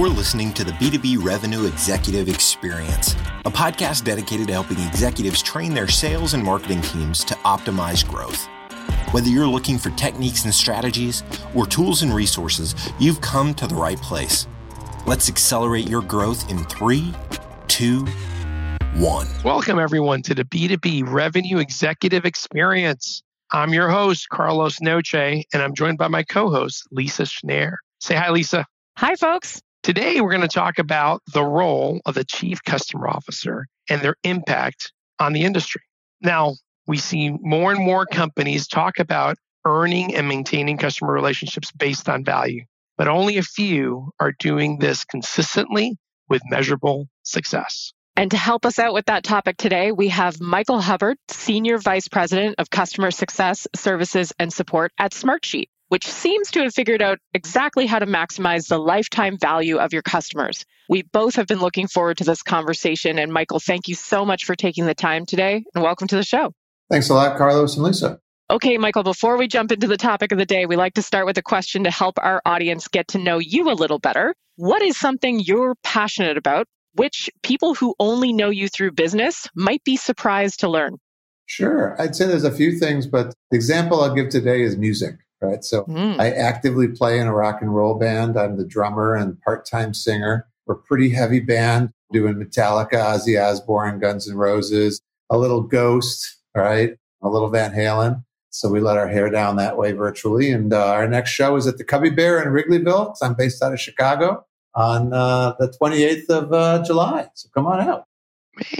You're listening to the B2B Revenue Executive Experience, a podcast dedicated to helping executives train their sales and marketing teams to optimize growth. Whether you're looking for techniques and strategies or tools and resources, you've come to the right place. Let's accelerate your growth in three, two, one. Welcome, everyone, to the B2B Revenue Executive Experience. I'm your host, Carlos Noche, and I'm joined by my co host, Lisa Schneier. Say hi, Lisa. Hi, folks. Today, we're going to talk about the role of the Chief Customer Officer and their impact on the industry. Now, we see more and more companies talk about earning and maintaining customer relationships based on value, but only a few are doing this consistently with measurable success. And to help us out with that topic today, we have Michael Hubbard, Senior Vice President of Customer Success, Services, and Support at Smartsheet, which seems to have figured out exactly how to maximize the lifetime value of your customers. We both have been looking forward to this conversation. And Michael, thank you so much for taking the time today and welcome to the show. Thanks a lot, Carlos and Lisa. Okay, Michael, before we jump into the topic of the day, we like to start with a question to help our audience get to know you a little better. What is something you're passionate about, which people who only know you through business might be surprised to learn? Sure. I'd say there's a few things, but the example I'll give today is music, right? So mm. I actively play in a rock and roll band. I'm the drummer and part time singer. We're a pretty heavy band doing Metallica, Ozzy Osbourne, Guns N' Roses, a little Ghost, right? A little Van Halen. So we let our hair down that way virtually. And uh, our next show is at the Cubby Bear in Wrigleyville. I'm based out of Chicago on uh, the 28th of uh, July. So come on out.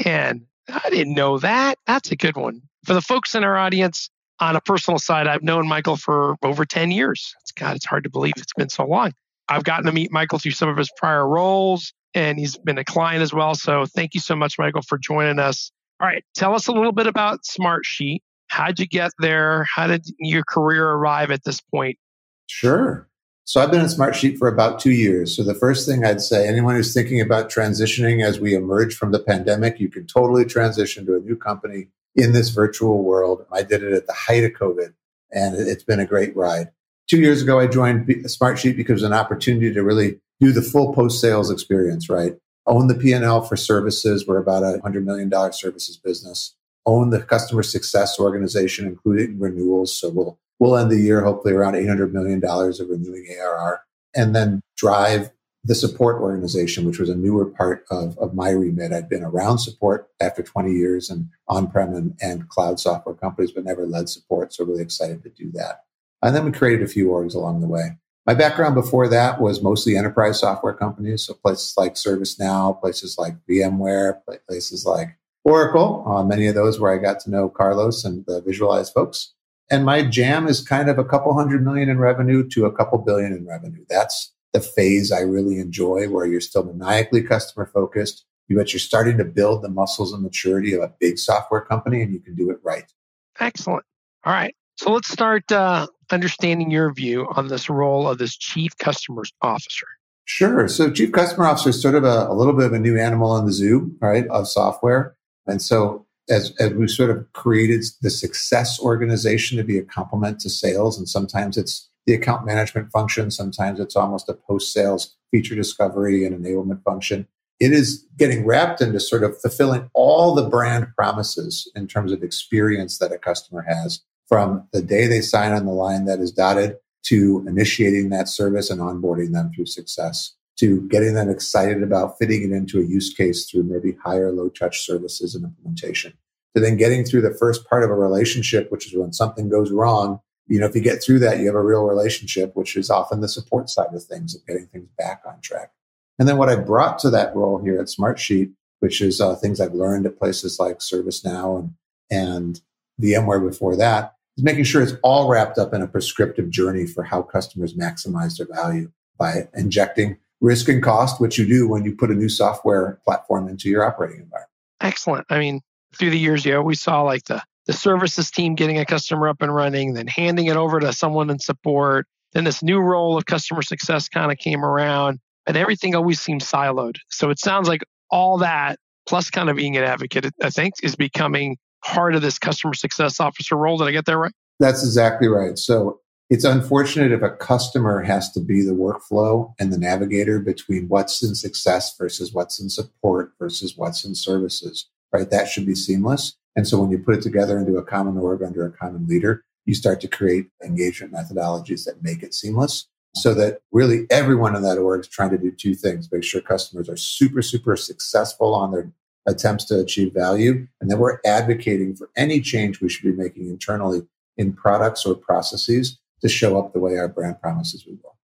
Man, I didn't know that. That's a good one. For the folks in our audience, on a personal side, I've known Michael for over 10 years. It's God, it's hard to believe it's been so long. I've gotten to meet Michael through some of his prior roles, and he's been a client as well. So thank you so much, Michael, for joining us. All right, tell us a little bit about Smartsheet. How'd you get there? How did your career arrive at this point? Sure. So I've been at Smartsheet for about two years. So the first thing I'd say, anyone who's thinking about transitioning as we emerge from the pandemic, you can totally transition to a new company in this virtual world. I did it at the height of COVID and it's been a great ride. Two years ago, I joined Smartsheet because it was an opportunity to really do the full post sales experience, right? own the P&L for services. We're about a $100 million services business. Own the customer success organization, including renewals. So we'll, we'll end the year hopefully around $800 million of renewing ARR. And then drive the support organization, which was a newer part of, of my remit. I'd been around support after 20 years and on-prem and, and cloud software companies, but never led support. So really excited to do that. And then we created a few orgs along the way. My background before that was mostly enterprise software companies. So places like ServiceNow, places like VMware, places like Oracle, uh, many of those where I got to know Carlos and the Visualize folks. And my jam is kind of a couple hundred million in revenue to a couple billion in revenue. That's the phase I really enjoy where you're still maniacally customer focused. Bet you're starting to build the muscles and maturity of a big software company and you can do it right. Excellent. All right. So let's start uh, understanding your view on this role of this chief customer officer. Sure. So chief customer officer is sort of a, a little bit of a new animal in the zoo, right, of software. And so as, as we sort of created the success organization to be a complement to sales, and sometimes it's the account management function, sometimes it's almost a post sales feature discovery and enablement function. It is getting wrapped into sort of fulfilling all the brand promises in terms of experience that a customer has from the day they sign on the line that is dotted to initiating that service and onboarding them through success to getting them excited about fitting it into a use case through maybe higher low touch services and implementation to then getting through the first part of a relationship which is when something goes wrong you know if you get through that you have a real relationship which is often the support side of things of getting things back on track and then what i brought to that role here at smartsheet which is uh, things i've learned at places like servicenow and and vmware before that is making sure it's all wrapped up in a prescriptive journey for how customers maximize their value by injecting risk and cost, which you do when you put a new software platform into your operating environment. Excellent. I mean, through the years, you always saw like the, the services team getting a customer up and running, then handing it over to someone in support. Then this new role of customer success kind of came around and everything always seemed siloed. So it sounds like all that plus kind of being an advocate, I think, is becoming part of this customer success officer role. Did I get that right? That's exactly right. So It's unfortunate if a customer has to be the workflow and the navigator between what's in success versus what's in support versus what's in services, right? That should be seamless. And so when you put it together into a common org under a common leader, you start to create engagement methodologies that make it seamless so that really everyone in that org is trying to do two things make sure customers are super, super successful on their attempts to achieve value. And then we're advocating for any change we should be making internally in products or processes to show up the way our brand promises we will.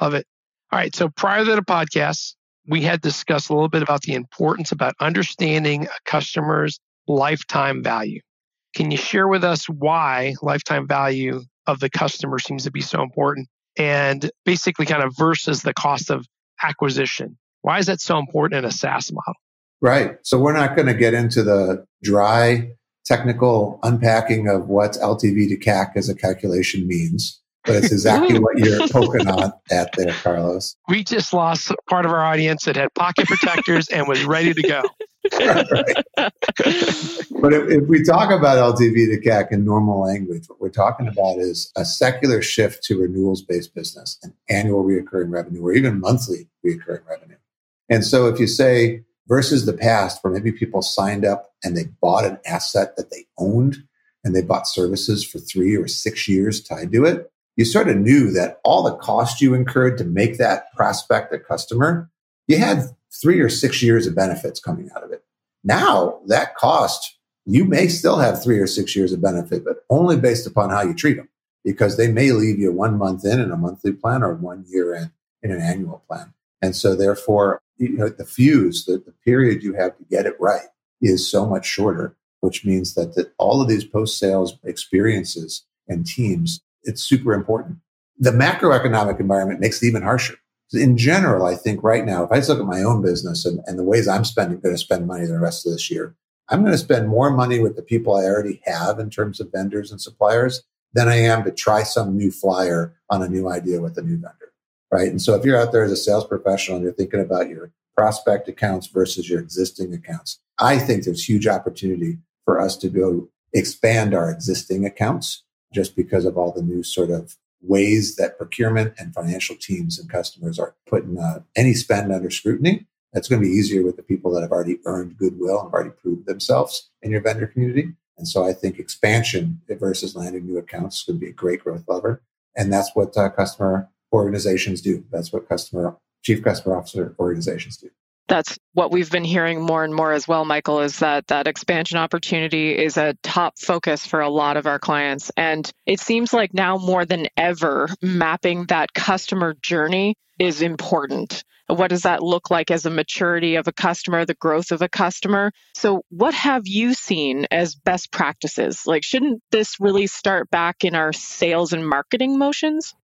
Love it. All right. So prior to the podcast, we had discussed a little bit about the importance about understanding a customer's lifetime value. Can you share with us why lifetime value of the customer seems to be so important and basically kind of versus the cost of acquisition? Why is that so important in a SaaS model? Right. So we're not going to get into the dry technical unpacking of what LTV to CAC as a calculation means but it's exactly what you're poking on at there, Carlos. We just lost part of our audience that had pocket protectors and was ready to go. But if, if, we talk about LTV to CAC in normal language, what we're talking about is a secular shift to renewals based business and annual recurring revenue or even monthly recurring revenue. And so if you say versus the past where maybe people signed up and they bought an asset that they owned and they bought services for three or six years tied to it, you sort of knew that all the cost you incurred to make that prospect a customer, you had three or six years of benefits coming out of it. Now that cost, you may still have three or six years of benefit, but only based upon how you treat them because they may leave you one month in in a monthly plan or one year in in an annual plan. And so therefore, you know, the fuse, the, the period you have to get it right is so much shorter, which means that, that all of these post sales experiences and teams it's super important. The macroeconomic environment makes it even harsher. In general, I think right now, if I just look at my own business and, and the ways I'm spending, going to spend money the rest of this year, I'm going to spend more money with the people I already have in terms of vendors and suppliers than I am to try some new flyer on a new idea with a new vendor. Right. And so if you're out there as a sales professional and you're thinking about your prospect accounts versus your existing accounts, I think there's huge opportunity for us to go expand our existing accounts just because of all the new sort of ways that procurement and financial teams and customers are putting uh, any spend under scrutiny. That's going to be easier with the people that have already earned goodwill and already proved themselves in your vendor community. And so I think expansion versus landing new accounts could be a great growth lever. And that's what uh, customer organizations do. That's what customer chief customer officer organizations do that's what we've been hearing more and more as well michael is that that expansion opportunity is a top focus for a lot of our clients. And it seems like now more than ever mapping that customer journey is important. What does that look like as a maturity of a customer the growth of a customer? So what have you seen as best practices? Like shouldn't this really start back in our sales and marketing motions?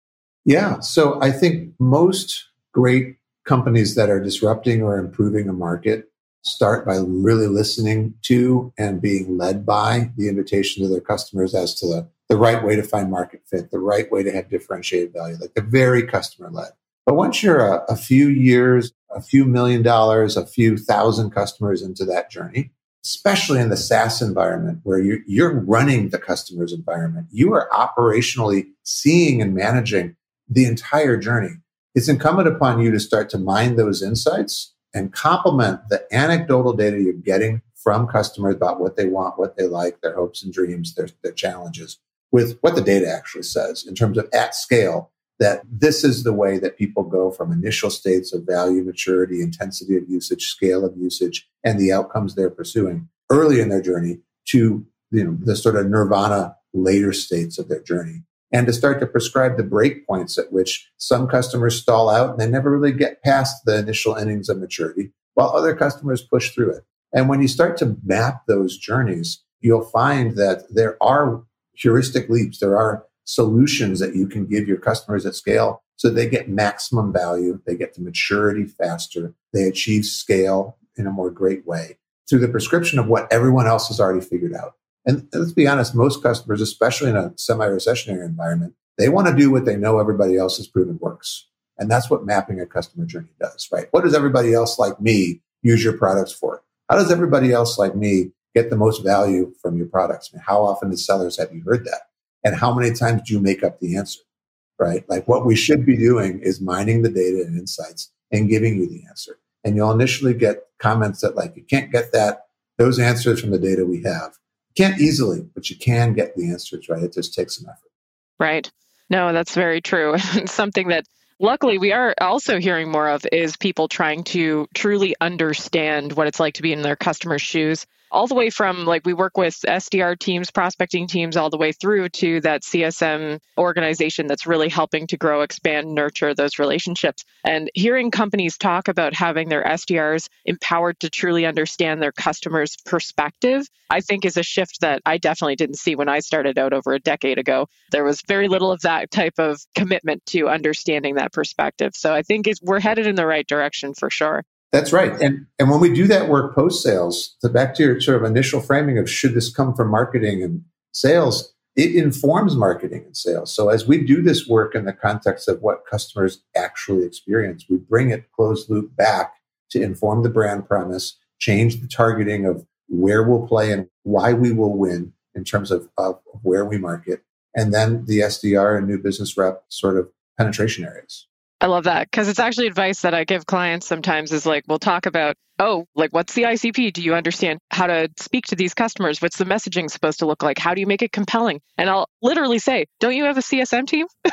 Yeah. So i think most great companies that are disrupting or improving a market start by really listening to and being led by the invitation to their customers as to the, the right way to find market fit, the right way to have differentiated value, like the very customer led. But once you're a, a few years, a few million dollars, a few thousand customers into that journey, especially in the SaaS environment where you're, you're running the customer's environment, you are operationally seeing and managing the entire journey it's incumbent upon you to start to mine those insights and complement the anecdotal data you're getting from customers about what they want, what they like, their hopes and dreams, their, their challenges with what the data actually says in terms of at scale that this is the way that people go from initial states of value, maturity, intensity of usage, scale of usage, and the outcomes they're pursuing early in their journey to you know the sort of nirvana later states of their journey and to start to prescribe the breakpoints at which some customers stall out and they never really get past the initial innings of maturity, while other customers push through it. And when you start to map those journeys, you'll find that there are heuristic leaps, there are solutions that you can give your customers at scale so they get maximum value, they get to maturity faster, they achieve scale in a more great way through the prescription of what everyone else has already figured out. And let's be honest, most customers, especially in a semi recessionary environment, they want to do what they know everybody else has proven works. And that's what mapping a customer journey does, right? What does everybody else like me use your products for? How does everybody else like me get the most value from your products? I mean, how often as sellers have you heard that? And how many times do you make up the answer? right? Like what we should be doing is mining the data and insights and giving you the answer. And you'll initially get comments that like, you can't get that, those answers from the data we have. Can't easily, but you can get the answers, right? It just takes some effort. Right. No, that's very true. Something that luckily we are also hearing more of is people trying to truly understand what it's like to be in their customers' shoes all the way from like we work with SDR teams, prospecting teams, all the way through to that CSM organization that's really helping to grow, expand, nurture those relationships. And hearing companies talk about having their SDRs empowered to truly understand their customers' perspective, I think is a shift that I definitely didn't see when I started out over a decade ago. There was very little of that type of commitment to understanding that perspective. So I think we're headed in the right direction for sure. That's right. And and when we do that work post sales, to back to your sort of initial framing of should this come from marketing and sales, it informs marketing and sales. So as we do this work in the context of what customers actually experience, we bring it closed loop back to inform the brand promise, change the targeting of where we'll play and why we will win in terms of, of where we market, and then the SDR and new business rep sort of penetration areas. I love that because it's actually advice that I give clients sometimes is like, we'll talk about, oh, like, what's the ICP? Do you understand how to speak to these customers? What's the messaging supposed to look like? How do you make it compelling? And I'll literally say, don't you have a CSM team?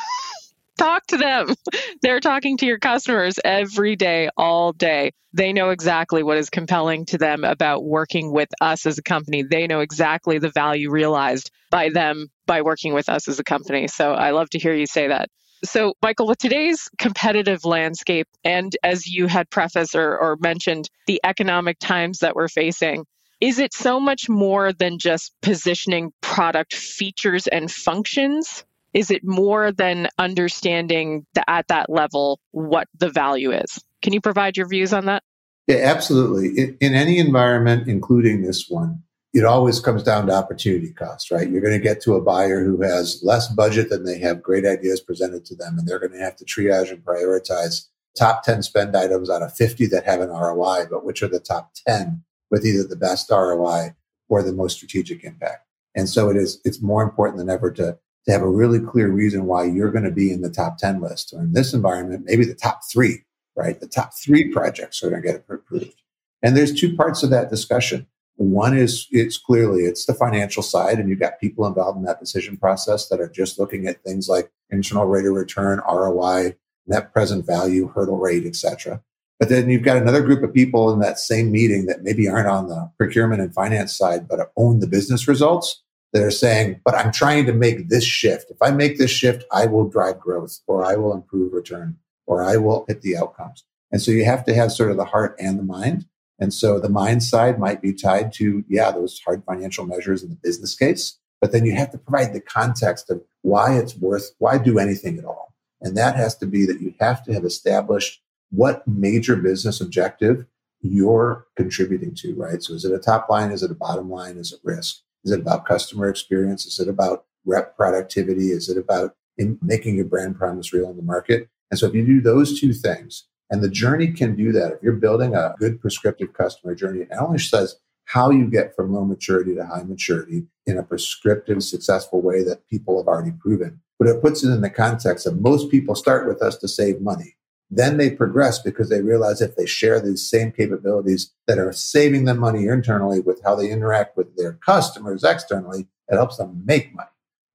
Talk to them. They're talking to your customers every day, all day. They know exactly what is compelling to them about working with us as a company. They know exactly the value realized by them by working with us as a company. So I love to hear you say that. So, Michael, with today's competitive landscape, and as you had prefaced or, or mentioned, the economic times that we're facing, is it so much more than just positioning product features and functions? Is it more than understanding the, at that level what the value is? Can you provide your views on that? Yeah, absolutely. In, in any environment, including this one, it always comes down to opportunity cost, right? You're going to get to a buyer who has less budget than they have great ideas presented to them, and they're going to have to triage and prioritize top 10 spend items out of 50 that have an ROI, but which are the top 10 with either the best ROI or the most strategic impact. And so it is, it's more important than ever to, to have a really clear reason why you're going to be in the top 10 list or in this environment, maybe the top three, right? The top three projects are going to get approved. And there's two parts of that discussion. One is it's clearly it's the financial side, and you've got people involved in that decision process that are just looking at things like internal rate of return, ROI, net present value, hurdle rate, etc. But then you've got another group of people in that same meeting that maybe aren't on the procurement and finance side, but own the business results that are saying, but I'm trying to make this shift. If I make this shift, I will drive growth or I will improve return or I will hit the outcomes. And so you have to have sort of the heart and the mind. And so the mind side might be tied to, yeah, those hard financial measures in the business case. But then you have to provide the context of why it's worth, why do anything at all? And that has to be that you have to have established what major business objective you're contributing to, right? So is it a top line? Is it a bottom line? Is it risk? Is it about customer experience? Is it about rep productivity? Is it about making your brand promise real in the market? And so if you do those two things, and the journey can do that. If you're building a good prescriptive customer journey, it only says how you get from low maturity to high maturity in a prescriptive, successful way that people have already proven. But it puts it in the context of most people start with us to save money. Then they progress because they realize if they share these same capabilities that are saving them money internally with how they interact with their customers externally, it helps them make money.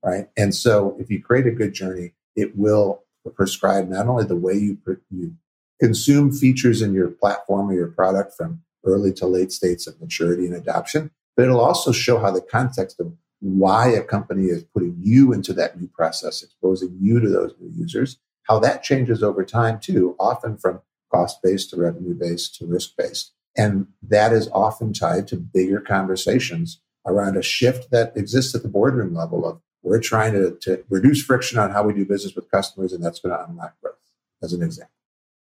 Right. And so if you create a good journey, it will prescribe not only the way you, you consume features in your platform or your product from early to late states of maturity and adoption, but it'll also show how the context of why a company is putting you into that new process, exposing you to those new users, how that changes over time too, often from cost based to revenue based to risk based. And that is often tied to bigger conversations around a shift that exists at the boardroom level of we're trying to, to reduce friction on how we do business with customers, and that's going to unlock growth, as an example.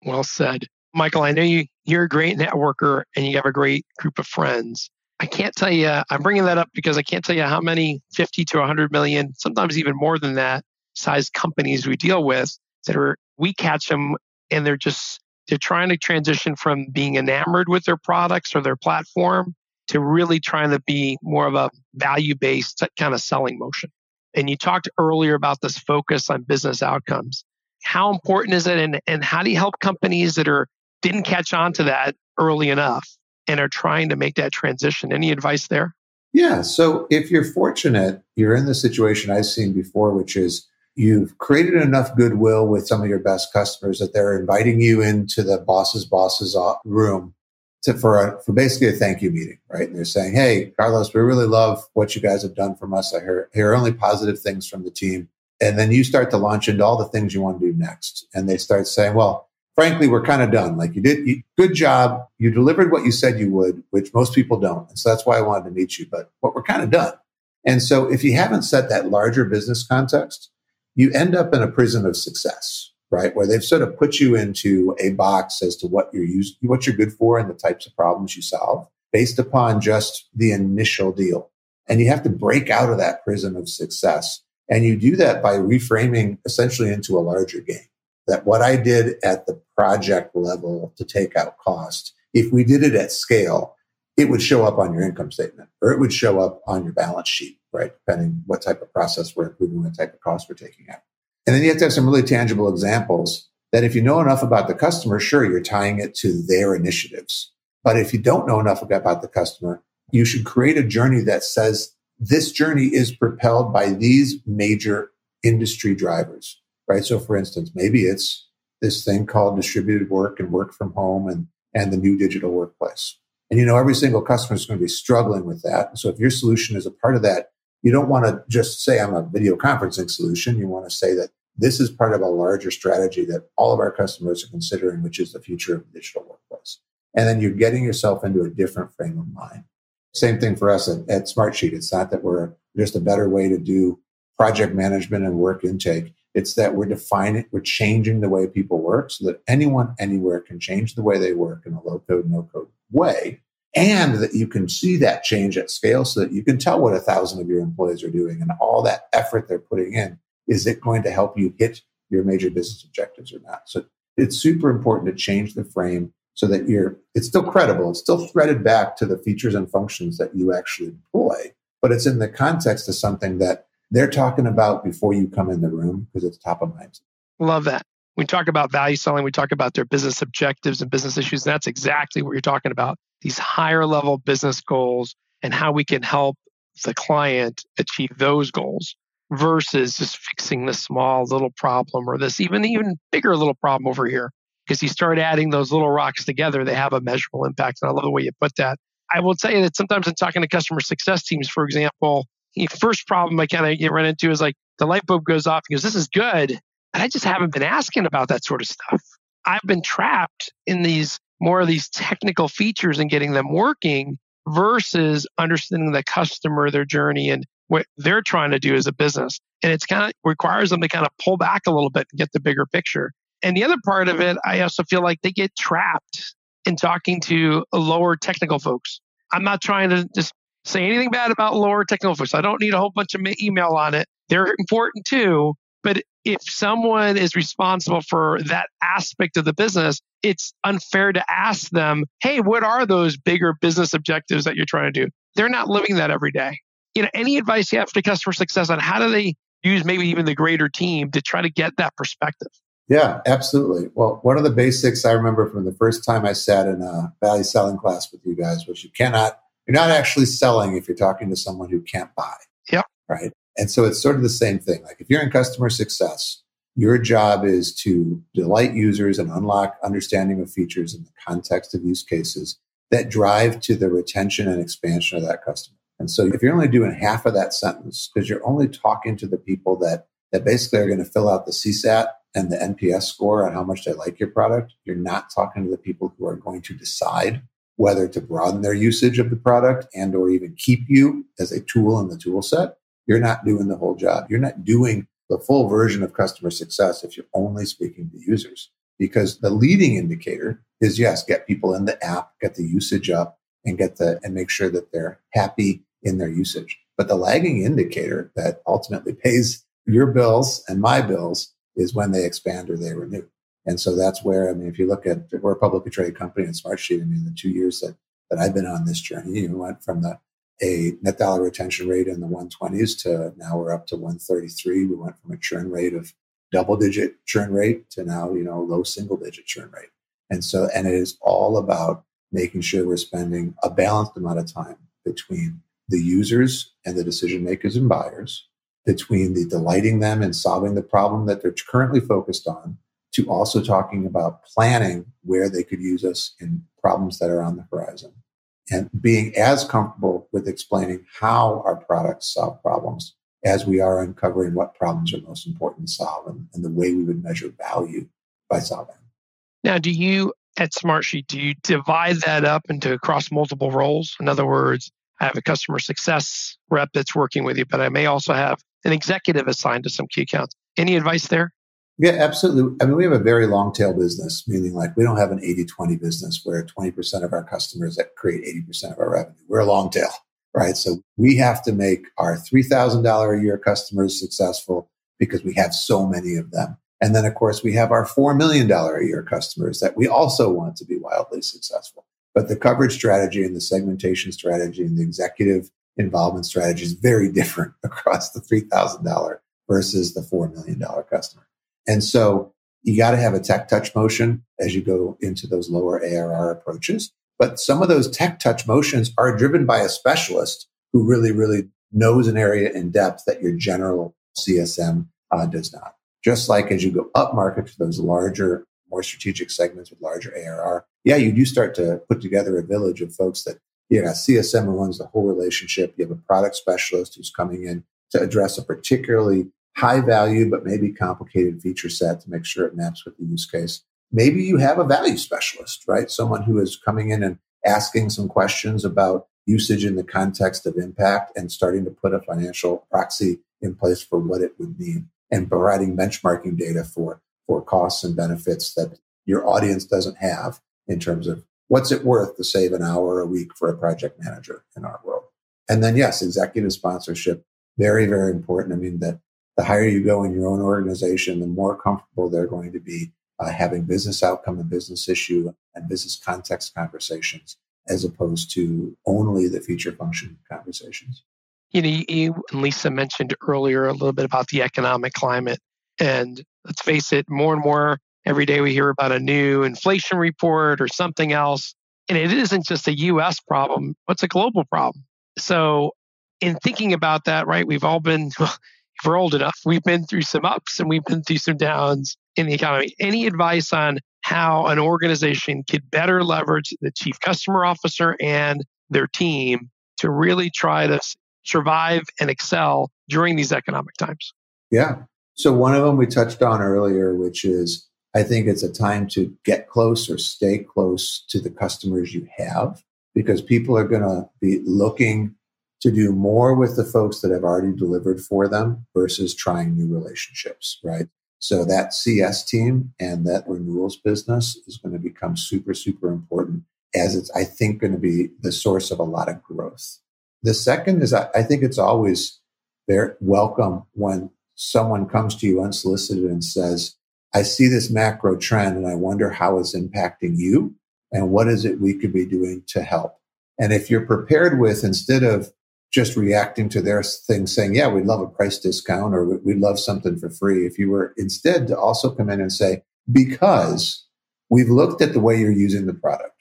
Well said. Michael, I know you, you're a great networker and you have a great group of friends. I can't tell you, I'm bringing that up because I can't tell you how many 50 to 100 million, sometimes even more than that, size companies we deal with that are, we catch them and they're just, they're trying to transition from being enamored with their products or their platform to really trying to be more of a value based kind of selling motion. And you talked earlier about this focus on business outcomes. How important is it and, and how do you help companies that are didn't catch on to that early enough and are trying to make that transition? Any advice there? Yeah. So if you're fortunate, you're in the situation I've seen before, which is you've created enough goodwill with some of your best customers that they're inviting you into the boss's boss's uh, room to, for a, for basically a thank you meeting, right? And they're saying, "Hey, Carlos, we really love what you guys have done from us. I hear, hear only positive things from the team." And then you start to launch into all the things you want to do next, and they start saying, "Well, frankly, we're kind of done. Like you did, you, good job. You delivered what you said you would, which most people don't. And so that's why I wanted to meet you. But what we're kind of done. And so if you haven't set that larger business context, you end up in a prison of success, right? Where they've sort of put you into a box as to what you're used, what you're good for and the types of problems you solve based upon just the initial deal. And you have to break out of that prison of success. And you do that by reframing essentially into a larger game that what I did at the project level to take out cost, if we did it at scale, it would show up on your income statement or it would show up on your balance sheet, right? Depending what type of process we're improving, what type of cost we're taking out. And then you have to have some really tangible examples that if you know enough about the customer, sure, you're tying it to their initiatives. But if you don't know enough about the customer, you should create a journey that says this journey is propelled by these major industry drivers right? So for instance, maybe it's this thing called distributed work and work from home and, and the new digital workplace. And you know, every single customer is going to be struggling with that. So if your solution is a part of that, you don't want to just say I'm a video conferencing solution. You want to say that this is part of a larger strategy that all of our customers are considering, which is the future of the digital workplace. And then you're getting yourself into a different frame of mind. Same thing for us at, at Smartsheet. It's not that we're just a better way to do project management and work intake. It's that we're defining, we're changing the way people work so that anyone anywhere can change the way they work in a low code, no code way. And that you can see that change at scale so that you can tell what a thousand of your employees are doing and all that effort they're putting in. Is it going to help you hit your major business objectives or not? So it's super important to change the frame so that you're, it's still credible. It's still threaded back to the features and functions that you actually deploy, but it's in the context of something that they're talking about before you come in the room because it's top of mind. Love that. We talk about value selling, we talk about their business objectives and business issues. And that's exactly what you're talking about these higher level business goals and how we can help the client achieve those goals versus just fixing this small little problem or this even even bigger little problem over here because you start adding those little rocks together they have a measurable impact and i love the way you put that i will tell you that sometimes in talking to customer success teams for example the first problem I kind of get run into is like the light bulb goes off and goes, This is good. And I just haven't been asking about that sort of stuff. I've been trapped in these more of these technical features and getting them working versus understanding the customer, their journey, and what they're trying to do as a business. And it's kind of requires them to kind of pull back a little bit and get the bigger picture. And the other part of it, I also feel like they get trapped in talking to lower technical folks. I'm not trying to just say anything bad about lower technical folks. I don't need a whole bunch of email on it. They're important too. But if someone is responsible for that aspect of the business, it's unfair to ask them, hey, what are those bigger business objectives that you're trying to do? They're not living that every day. You know, any advice you have for customer success on how do they use maybe even the greater team to try to get that perspective? Yeah, absolutely. Well, one of the basics I remember from the first time I sat in a value selling class with you guys was you cannot you're not actually selling if you're talking to someone who can't buy. Yep. Right. And so it's sort of the same thing. Like if you're in customer success, your job is to delight users and unlock understanding of features in the context of use cases that drive to the retention and expansion of that customer. And so if you're only doing half of that sentence, because you're only talking to the people that, that basically are going to fill out the CSAT and the NPS score on how much they like your product, you're not talking to the people who are going to decide whether to broaden their usage of the product and or even keep you as a tool in the tool set, you're not doing the whole job. You're not doing the full version of customer success if you're only speaking to users. Because the leading indicator is yes, get people in the app, get the usage up and get the and make sure that they're happy in their usage. But the lagging indicator that ultimately pays your bills and my bills is when they expand or they renew. And so that's where, I mean, if you look at, we're a publicly traded company in Smartsheet. I mean, the two years that, that I've been on this journey, you went from the a net dollar retention rate in the 120s to now we're up to 133. We went from a churn rate of double digit churn rate to now, you know, low single digit churn rate. And so, and it is all about making sure we're spending a balanced amount of time between the users and the decision makers and buyers, between the delighting them and solving the problem that they're currently focused on, to also talking about planning where they could use us in problems that are on the horizon and being as comfortable with explaining how our products solve problems as we are uncovering what problems are most important to solve and, and the way we would measure value by solving. Now, do you at Smartsheet, do you divide that up into across multiple roles? In other words, I have a customer success rep that's working with you, but I may also have an executive assigned to some key accounts. Any advice there? Yeah, absolutely. I mean, we have a very long tail business, meaning like we don't have an 80 20 business where 20% of our customers that create 80% of our revenue. We're a long tail, right? So we have to make our $3,000 a year customers successful because we have so many of them. And then, of course, we have our $4 million a year customers that we also want to be wildly successful. But the coverage strategy and the segmentation strategy and the executive involvement strategy is very different across the $3,000 versus the $4 million customer. And so you got to have a tech touch motion as you go into those lower ARR approaches. But some of those tech touch motions are driven by a specialist who really, really knows an area in depth that your general CSM uh, does not. Just like as you go up market to those larger, more strategic segments with larger ARR, yeah, you do start to put together a village of folks that you got CSM who runs the whole relationship. You have a product specialist who's coming in to address a particularly high value, but maybe complicated feature set to make sure it maps with the use case. Maybe you have a value specialist, right? Someone who is coming in and asking some questions about usage in the context of impact and starting to put a financial proxy in place for what it would mean and providing benchmarking data for, for costs and benefits that your audience doesn't have in terms of what's it worth to save an hour a week for a project manager in our world. And then, yes, executive sponsorship, very, very important. I mean, that the higher you go in your own organization, the more comfortable they're going to be uh, having business outcome and business issue and business context conversations as opposed to only the feature function conversations. You know, you and Lisa mentioned earlier a little bit about the economic climate. And let's face it, more and more every day we hear about a new inflation report or something else. And it isn't just a US problem, it's a global problem. So, in thinking about that, right, we've all been, if we're old enough, we've been through some ups and we've been through some downs in the economy. Any advice on how an organization could better leverage the chief customer officer and their team to really try to survive and excel during these economic times? Yeah. So, one of them we touched on earlier, which is I think it's a time to get close or stay close to the customers you have because people are going to be looking to do more with the folks that have already delivered for them versus trying new relationships, right? So that CS team and that renewals business is going to become super, super important as it's, I think, going to be the source of a lot of growth. The second is I, I think it's always very welcome when someone comes to you unsolicited and says, I see this macro trend and I wonder how it's impacting you and what is it we could be doing to help. And if you're prepared with, instead of just reacting to their thing saying, yeah, we'd love a price discount or we'd love something for free. If you were instead to also come in and say, because we've looked at the way you're using the product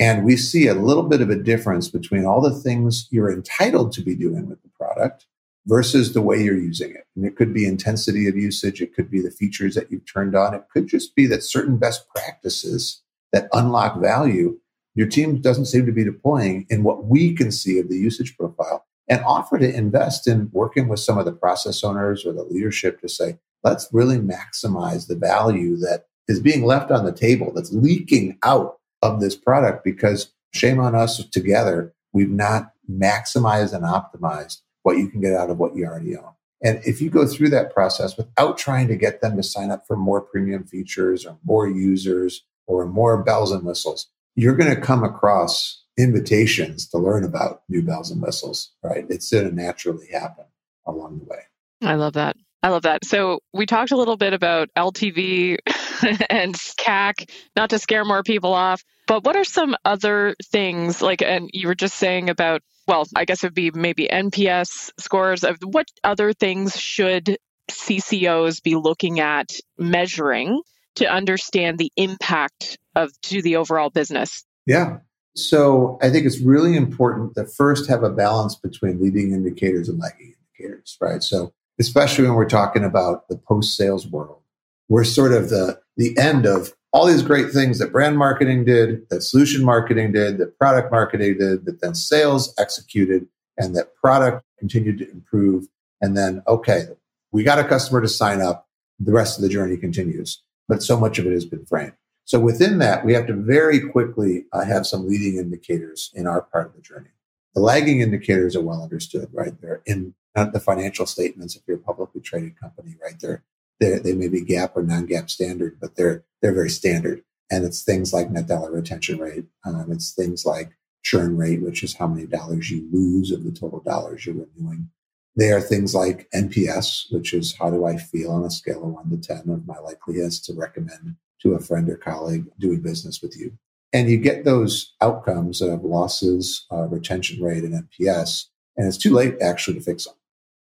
and we see a little bit of a difference between all the things you're entitled to be doing with the product versus the way you're using it. And it could be intensity of usage. It could be the features that you've turned on. It could just be that certain best practices that unlock value your team doesn't seem to be deploying in what we can see of the usage profile and offer to invest in working with some of the process owners or the leadership to say, let's really maximize the value that is being left on the table, that's leaking out of this product because shame on us together. We've not maximized and optimized what you can get out of what you already own. And if you go through that process without trying to get them to sign up for more premium features or more users or more bells and whistles, you're going to come across invitations to learn about new bells and whistles, right? It's going to naturally happen along the way. I love that. I love that. So we talked a little bit about LTV and CAC, not to scare more people off, but what are some other things like, and you were just saying about well, I guess it would be maybe NPS scores of what other things should CCOs be looking at measuring to understand the impact of to the overall business? Yeah. So I think it's really important to first have a balance between leading indicators and lagging indicators, right? So especially when we're talking about the post sales world, we're sort of the the end of all these great things that brand marketing did, that solution marketing did, that product marketing did, that then sales executed, and that product continued to improve. And then, okay, we got a customer to sign up. The rest of the journey continues, but so much of it has been framed. So within that, we have to very quickly uh, have some leading indicators in our part of the journey. The lagging indicators are well understood, right? They're in the financial statements if you're a publicly traded company, right? They're they're, they may be GAAP or non-GAAP standard, but they're they're very standard. And it's things like net dollar retention rate. Um, it's things like churn rate, which is how many dollars you lose of the total dollars you're renewing. They are things like NPS, which is how do I feel on a scale of one to 10 of my likeliness to recommend to a friend or colleague doing business with you. And you get those outcomes of losses, uh, retention rate, and NPS, and it's too late actually to fix them.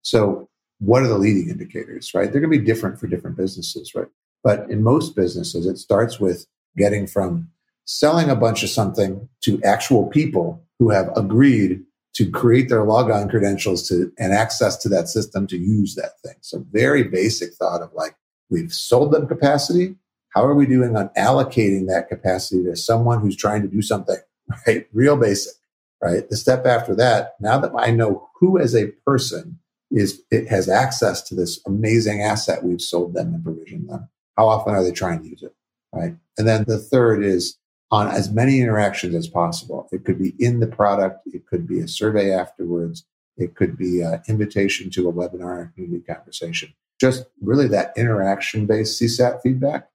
So what are the leading indicators, right? They're going to be different for different businesses, right? But in most businesses, it starts with getting from selling a bunch of something to actual people who have agreed to create their logon credentials to and access to that system to use that thing. So very basic thought of like, we've sold them capacity. How are we doing on allocating that capacity to someone who's trying to do something, right? Real basic, right? The step after that, now that I know who as a person is it has access to this amazing asset we've sold them and provisioned them. How often are they trying to use it? Right. And then the third is on as many interactions as possible. It could be in the product. It could be a survey afterwards. It could be an invitation to a webinar community conversation. Just really that interaction based CSAT feedback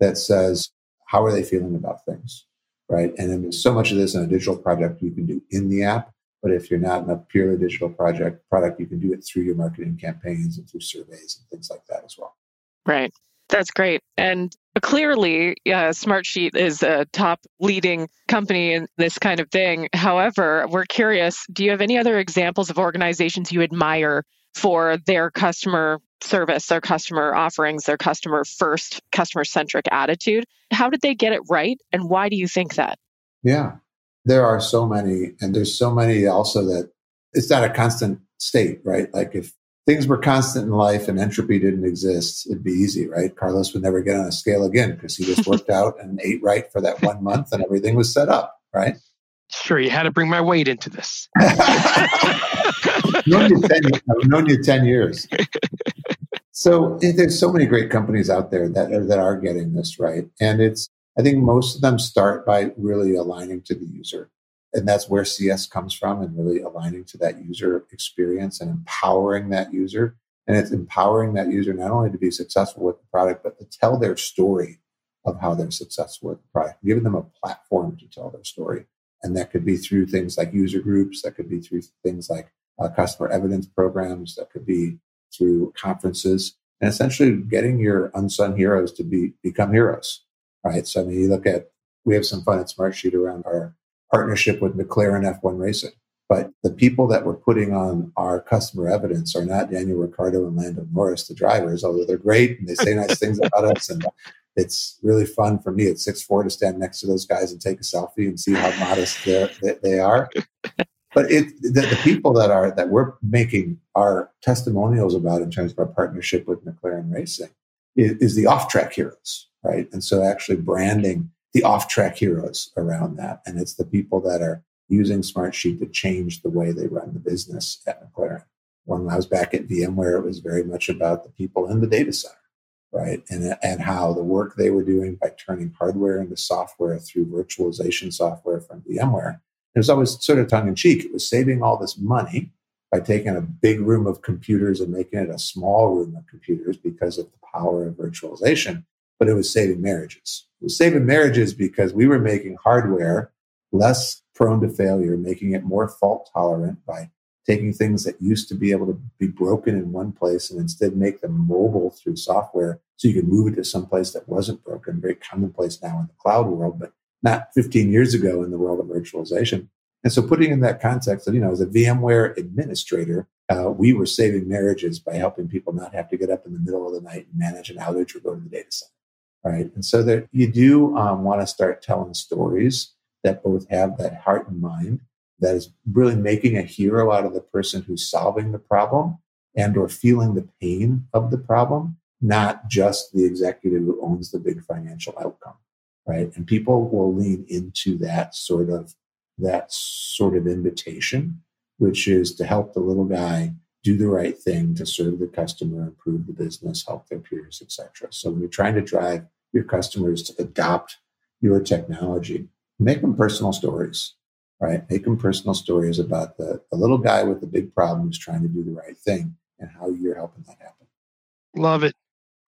that says, how are they feeling about things? Right. And then there's so much of this in a digital project you can do in the app but if you're not in a purely digital project product, you can do it through your marketing campaigns and through surveys and things like that as well. Right. That's great. And clearly, yeah, Smartsheet is a top leading company in this kind of thing. However, we're curious do you have any other examples of organizations you admire for their customer service, their customer offerings, their customer first, customer centric attitude? How did they get it right? And why do you think that? Yeah there are so many, and there's so many also that it's not a constant state, right? Like if things were constant in life and entropy didn't exist, it'd be easy, right? Carlos would never get on a scale again because he just worked out and ate right for that one month and everything was set up, right? Sure, you had to bring my weight into this. I've known you 10, I've known you 10 years. So eh, there's so many great companies out there that, that are getting this right. And it's I think most of them start by really aligning to the user. And that's where CS comes from and really aligning to that user experience and empowering that user. And it's empowering that user not only to be successful with the product, but to tell their story of how they're successful with the product, giving them a platform to tell their story. And that could be through things like user groups, that could be through things like uh, customer evidence programs, that could be through conferences, and essentially getting your unsung heroes to be become heroes right? So I mean, you look at we have some fun at smart Smartsheet around our partnership with McLaren F1 Racing. But the people that we're putting on our customer evidence are not Daniel Ricciardo and Lando Norris, the drivers, although they're great and they say nice things about us. And it's really fun for me at six four to stand next to those guys and take a selfie and see how modest they are. But it, the, the, people that are that we're making our testimonials about in terms of our partnership with McLaren Racing is, is the off track heroes right? And so actually branding the off track heroes around that. And it's the people that are using Smartsheet to change the way they run the business at McLaren. When I was back at VMware, it was very much about the people in the data center, right? And, and how the work they were doing by turning hardware into software through virtualization software from VMware. It was always sort of tongue in cheek. It was saving all this money by taking a big room of computers and making it a small room of computers because of the power of virtualization but it was saving marriages. It was saving marriages because we were making hardware less prone to failure, making it more fault tolerant by taking things that used to be able to be broken in one place and instead make them mobile through software so you could move it to some place that wasn't broken. Very commonplace now in the cloud world, but not 15 years ago in the world of virtualization. And so putting in that context of, you know, as a VMware administrator, uh, we were saving marriages by helping people not have to get up in the middle of the night and manage an outage or go to the data center. Right. And so that you do um, want to start telling stories that both have that heart and mind that is really making a hero out of the person who's solving the problem and or feeling the pain of the problem, not just the executive who owns the big financial outcome. Right. And people will lean into that sort of that sort of invitation, which is to help the little guy do the right thing to serve the customer, improve the business, help their peers, etc. So when you're trying to drive your customers to adopt your technology, make them personal stories, right? Make them personal stories about the, the little guy with the big problem who's trying to do the right thing and how you're helping that happen. Love it.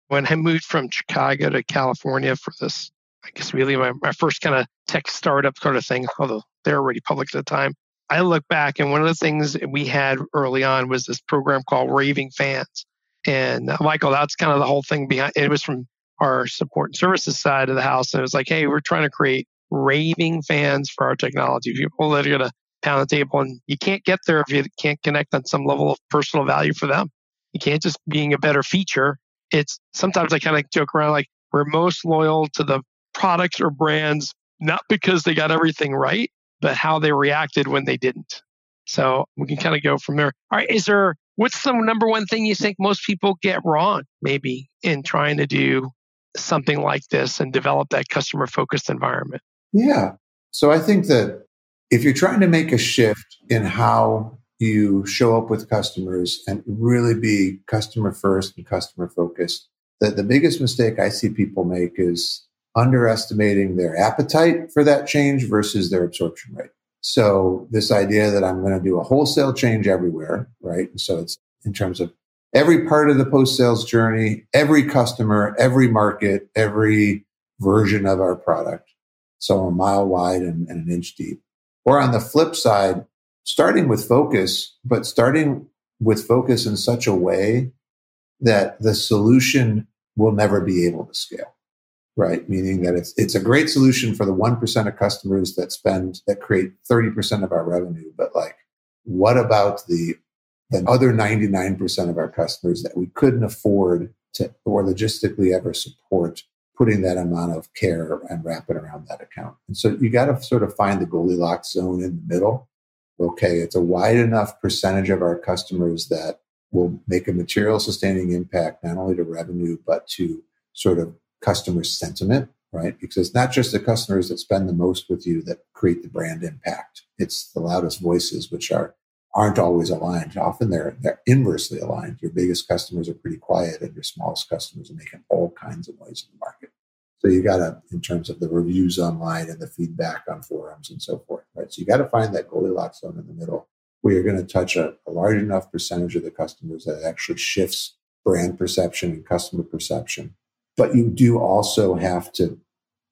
When I moved from Chicago to California for this, I guess really my, my first kind of tech startup kind of thing, although they're already public at the time. I look back and one of the things we had early on was this program called Raving Fans. And uh, Michael, that's kind of the whole thing behind it was from our support and services side of the house. And it was like, hey, we're trying to create raving fans for our technology. People that are going to pound the table and you can't get there if you can't connect on some level of personal value for them. You can't just being a better feature. It's sometimes I kind of joke around like we're most loyal to the products or brands, not because they got everything right, but how they reacted when they didn't. So we can kind of go from there. All right. Is there, what's the number one thing you think most people get wrong, maybe, in trying to do something like this and develop that customer focused environment? Yeah. So I think that if you're trying to make a shift in how you show up with customers and really be customer first and customer focused, that the biggest mistake I see people make is underestimating their appetite for that change versus their absorption rate. So this idea that I'm going to do a wholesale change everywhere, right? And so it's in terms of every part of the post sales journey, every customer, every market, every version of our product. So a mile wide and, and an inch deep. Or on the flip side, starting with focus, but starting with focus in such a way that the solution will never be able to scale right? Meaning that it's it's a great solution for the one percent of customers that spend that create thirty percent of our revenue. But like, what about the the mm-hmm. other ninety nine percent of our customers that we couldn't afford to or logistically ever support putting that amount of care and wrapping around that account? And so you got to sort of find the Goldilocks zone in the middle. Okay, it's a wide enough percentage of our customers that will make a material sustaining impact not only to revenue but to sort of customer sentiment, right? Because it's not just the customers that spend the most with you that create the brand impact. It's the loudest voices, which are aren't always aligned. Often they're they're inversely aligned. Your biggest customers are pretty quiet, and your smallest customers are making all kinds of noise in the market. So you got to, in terms of the reviews online and the feedback on forums and so forth, right? So you got to find that Goldilocks zone in the middle where you're going to touch a, a large enough percentage of the customers that actually shifts brand perception and customer perception but you do also have to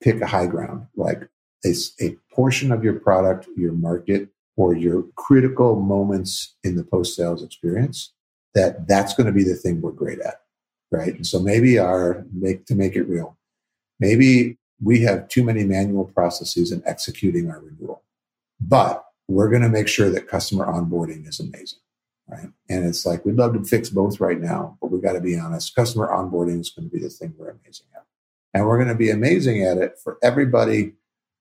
pick a high ground, like a, a portion of your product, your market, or your critical moments in the post sales experience. That that's going to be the thing we're great at, right? And so maybe our make to make it real. Maybe we have too many manual processes in executing our renewal, but we're going to make sure that customer onboarding is amazing right? And it's like we'd love to fix both right now, but we've got to be honest. Customer onboarding is going to be the thing we're amazing at. And we're going to be amazing at it for everybody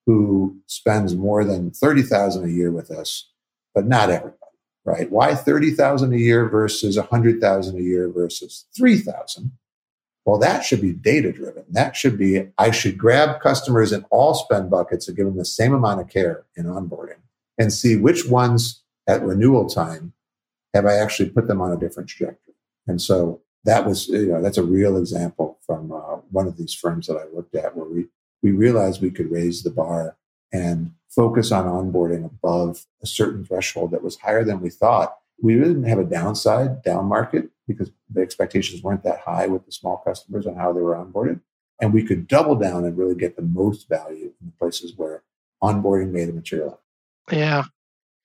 who spends more than 30,000 a year with us, but not everybody, right? Why 30,000 a year versus 100,000 a year versus 3,000? Well, that should be data driven. That should be, I should grab customers in all spend buckets and give them the same amount of care in onboarding and see which ones at renewal time have I actually put them on a different trajectory? And so that was, you know, that's a real example from uh, one of these firms that I looked at where we, we realized we could raise the bar and focus on onboarding above a certain threshold that was higher than we thought. We really didn't have a downside down market because the expectations weren't that high with the small customers on how they were onboarded. And we could double down and really get the most value in the places where onboarding made a material. Yeah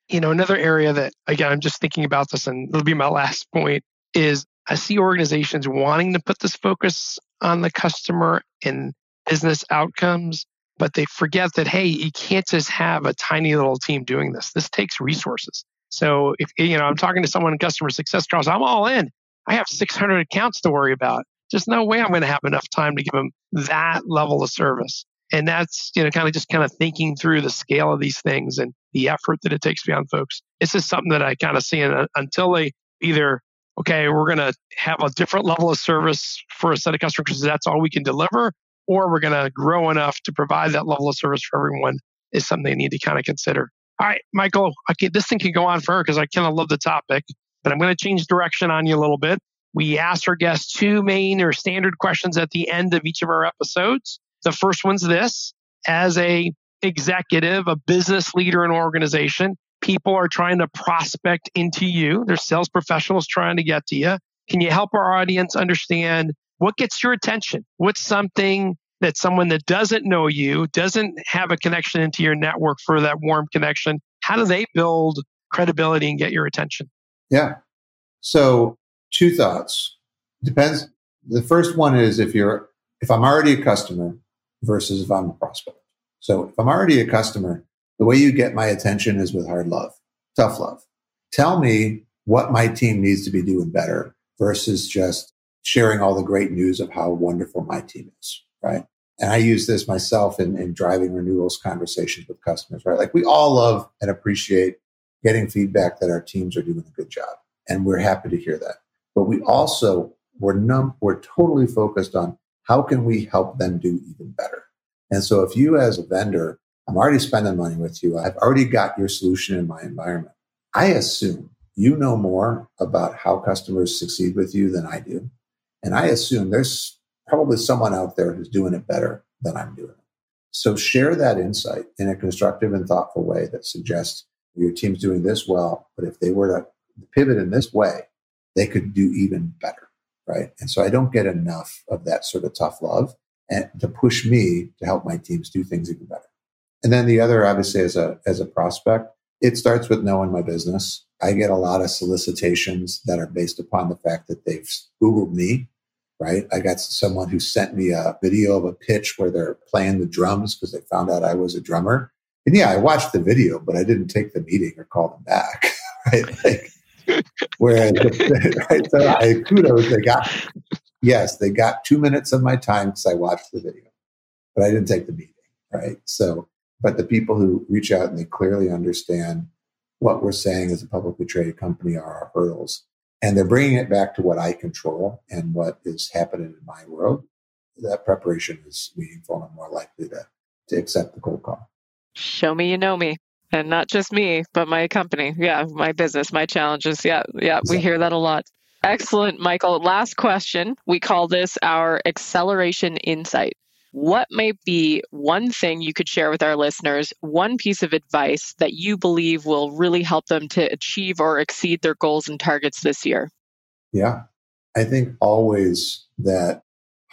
you know, another area that, again, I'm just thinking about this and it'll be my last point is I see organizations wanting to put this focus on the customer and business outcomes, but they forget that, hey, you can't just have a tiny little team doing this. This takes resources. So if, you know, I'm talking to someone in customer success, Charles, I'm all in. I have 600 accounts to worry about. There's no way I'm going to have enough time to give them that level of service. And that's, you know, kind of just kind of thinking through the scale of these things and the effort that it takes beyond folks. It's just something that I kind of see until they either, okay, we're going to have a different level of service for a set of customers because that's all we can deliver, or we're going to grow enough to provide that level of service for everyone is something they need to kind of consider. All right, Michael, okay, this thing can go on forever because I kind of love the topic, but I'm going to change direction on you a little bit. We ask our guests two main or standard questions at the end of each of our episodes. The first one's this as a executive, a business leader in an organization, people are trying to prospect into you. There's sales professionals trying to get to you. Can you help our audience understand what gets your attention? What's something that someone that doesn't know you, doesn't have a connection into your network for that warm connection, how do they build credibility and get your attention? Yeah. So, two thoughts. Depends. The first one is if you're if I'm already a customer versus if I'm a prospect. So, if I'm already a customer, the way you get my attention is with hard love, tough love. Tell me what my team needs to be doing better versus just sharing all the great news of how wonderful my team is, right? And I use this myself in, in driving renewals conversations with customers, right? Like we all love and appreciate getting feedback that our teams are doing a good job. And we're happy to hear that. But we also, we're num, we're totally focused on how can we help them do even better? And so if you as a vendor, I'm already spending money with you. I've already got your solution in my environment. I assume you know more about how customers succeed with you than I do. And I assume there's probably someone out there who's doing it better than I'm doing. So share that insight in a constructive and thoughtful way that suggests your team's doing this well, but if they were to pivot in this way, they could do even better. Right. And so I don't get enough of that sort of tough love and to push me to help my teams do things even better. And then the other, obviously, as a as a prospect, it starts with knowing my business. I get a lot of solicitations that are based upon the fact that they've Googled me right? I got someone who sent me a video of a pitch where they're playing the drums because they found out I was a drummer. And yeah, I watched the video, but I didn't take the meeting or call them back, right? Like, whereas, right? So I kudos, they got, yes, they got two minutes of my time because I watched the video, but I didn't take the meeting, right? So, but the people who reach out and they clearly understand what we're saying as a publicly traded company are our hurdles and they're bringing it back to what I control and what is happening in my world, that preparation is meaningful and more likely to, to accept the cold call. Show me you know me. And not just me, but my company. Yeah, my business, my challenges. Yeah, yeah, we hear that a lot. Excellent, Michael. Last question. We call this our acceleration insight what might be one thing you could share with our listeners, one piece of advice that you believe will really help them to achieve or exceed their goals and targets this year? Yeah, I think always that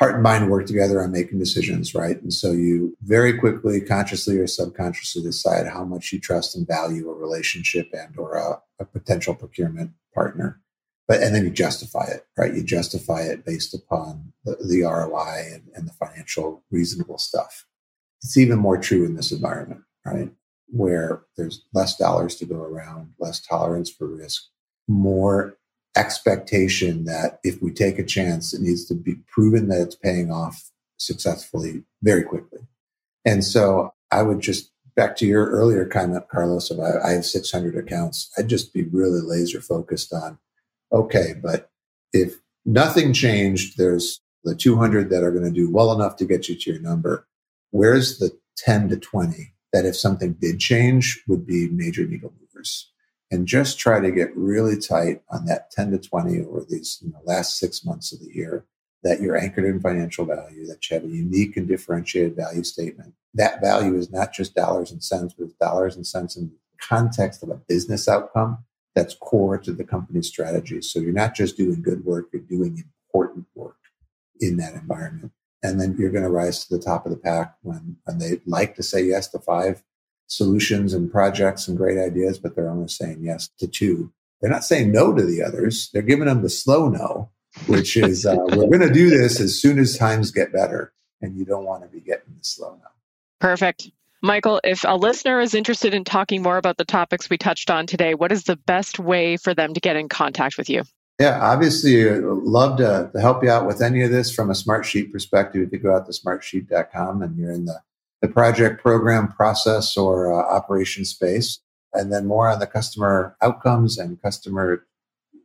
heart and mind work together on making decisions, right? And so you very quickly, consciously or subconsciously decide how much you trust and value a relationship and or a, a potential procurement partner but and then you justify it, right? You justify it based upon the, the ROI and, and the financial reasonable stuff. It's even more true in this environment, right? Where there's less dollars to go around, less tolerance for risk, more expectation that if we take a chance, it needs to be proven that it's paying off successfully very quickly. And so I would just back to your earlier comment, Carlos, I, I have 600 accounts. I'd just be really laser focused on okay, but if nothing changed, there's the 200 that are going to do well enough to get you to your number. Where's the 10 to 20 that if something did change would be major needle movers? And just try to get really tight on that 10 to 20 over these you know, last six months of the year that you're anchored in financial value, that you have a unique and differentiated value statement. That value is not just dollars and cents, but dollars and cents in the context of a business outcome that's core to the company's strategy. So you're not just doing good work, you're doing important work in that environment. And then you're going to rise to the top of the pack when, when they like to say yes to five solutions and projects and great ideas, but they're only saying yes to two. They're not saying no to the others. They're giving them the slow no, which is uh, we're going to do this as soon as times get better. And you don't want to be getting the slow no. Perfect. Michael, if a listener is interested in talking more about the topics we touched on today, what is the best way for them to get in contact with you? Yeah, obviously, uh, love to, to help you out with any of this from a Smartsheet perspective. If you go out to smartsheet.com and you're in the, the project program process or uh, operation space, and then more on the customer outcomes and customer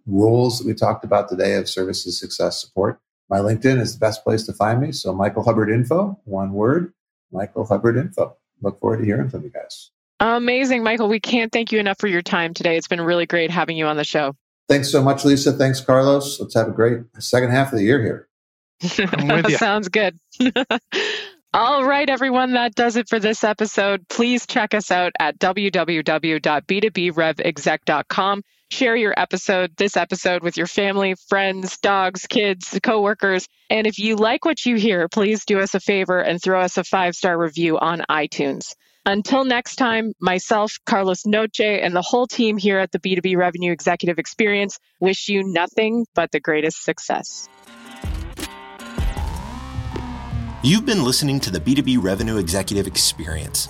roles that we talked about today of services success support. My LinkedIn is the best place to find me. So Michael Hubbard Info, one word, Michael Hubbard Info. Look forward to hearing from you guys. Amazing, Michael. We can't thank you enough for your time today. It's been really great having you on the show. Thanks so much, Lisa. Thanks, Carlos. Let's have a great second half of the year here. Sounds good. All right, everyone, that does it for this episode. Please check us out at www.b2brevexec.com. Share your episode, this episode, with your family, friends, dogs, kids, coworkers. And if you like what you hear, please do us a favor and throw us a five star review on iTunes. Until next time, myself, Carlos Noche, and the whole team here at the B2B Revenue Executive Experience wish you nothing but the greatest success. You've been listening to the B2B Revenue Executive Experience.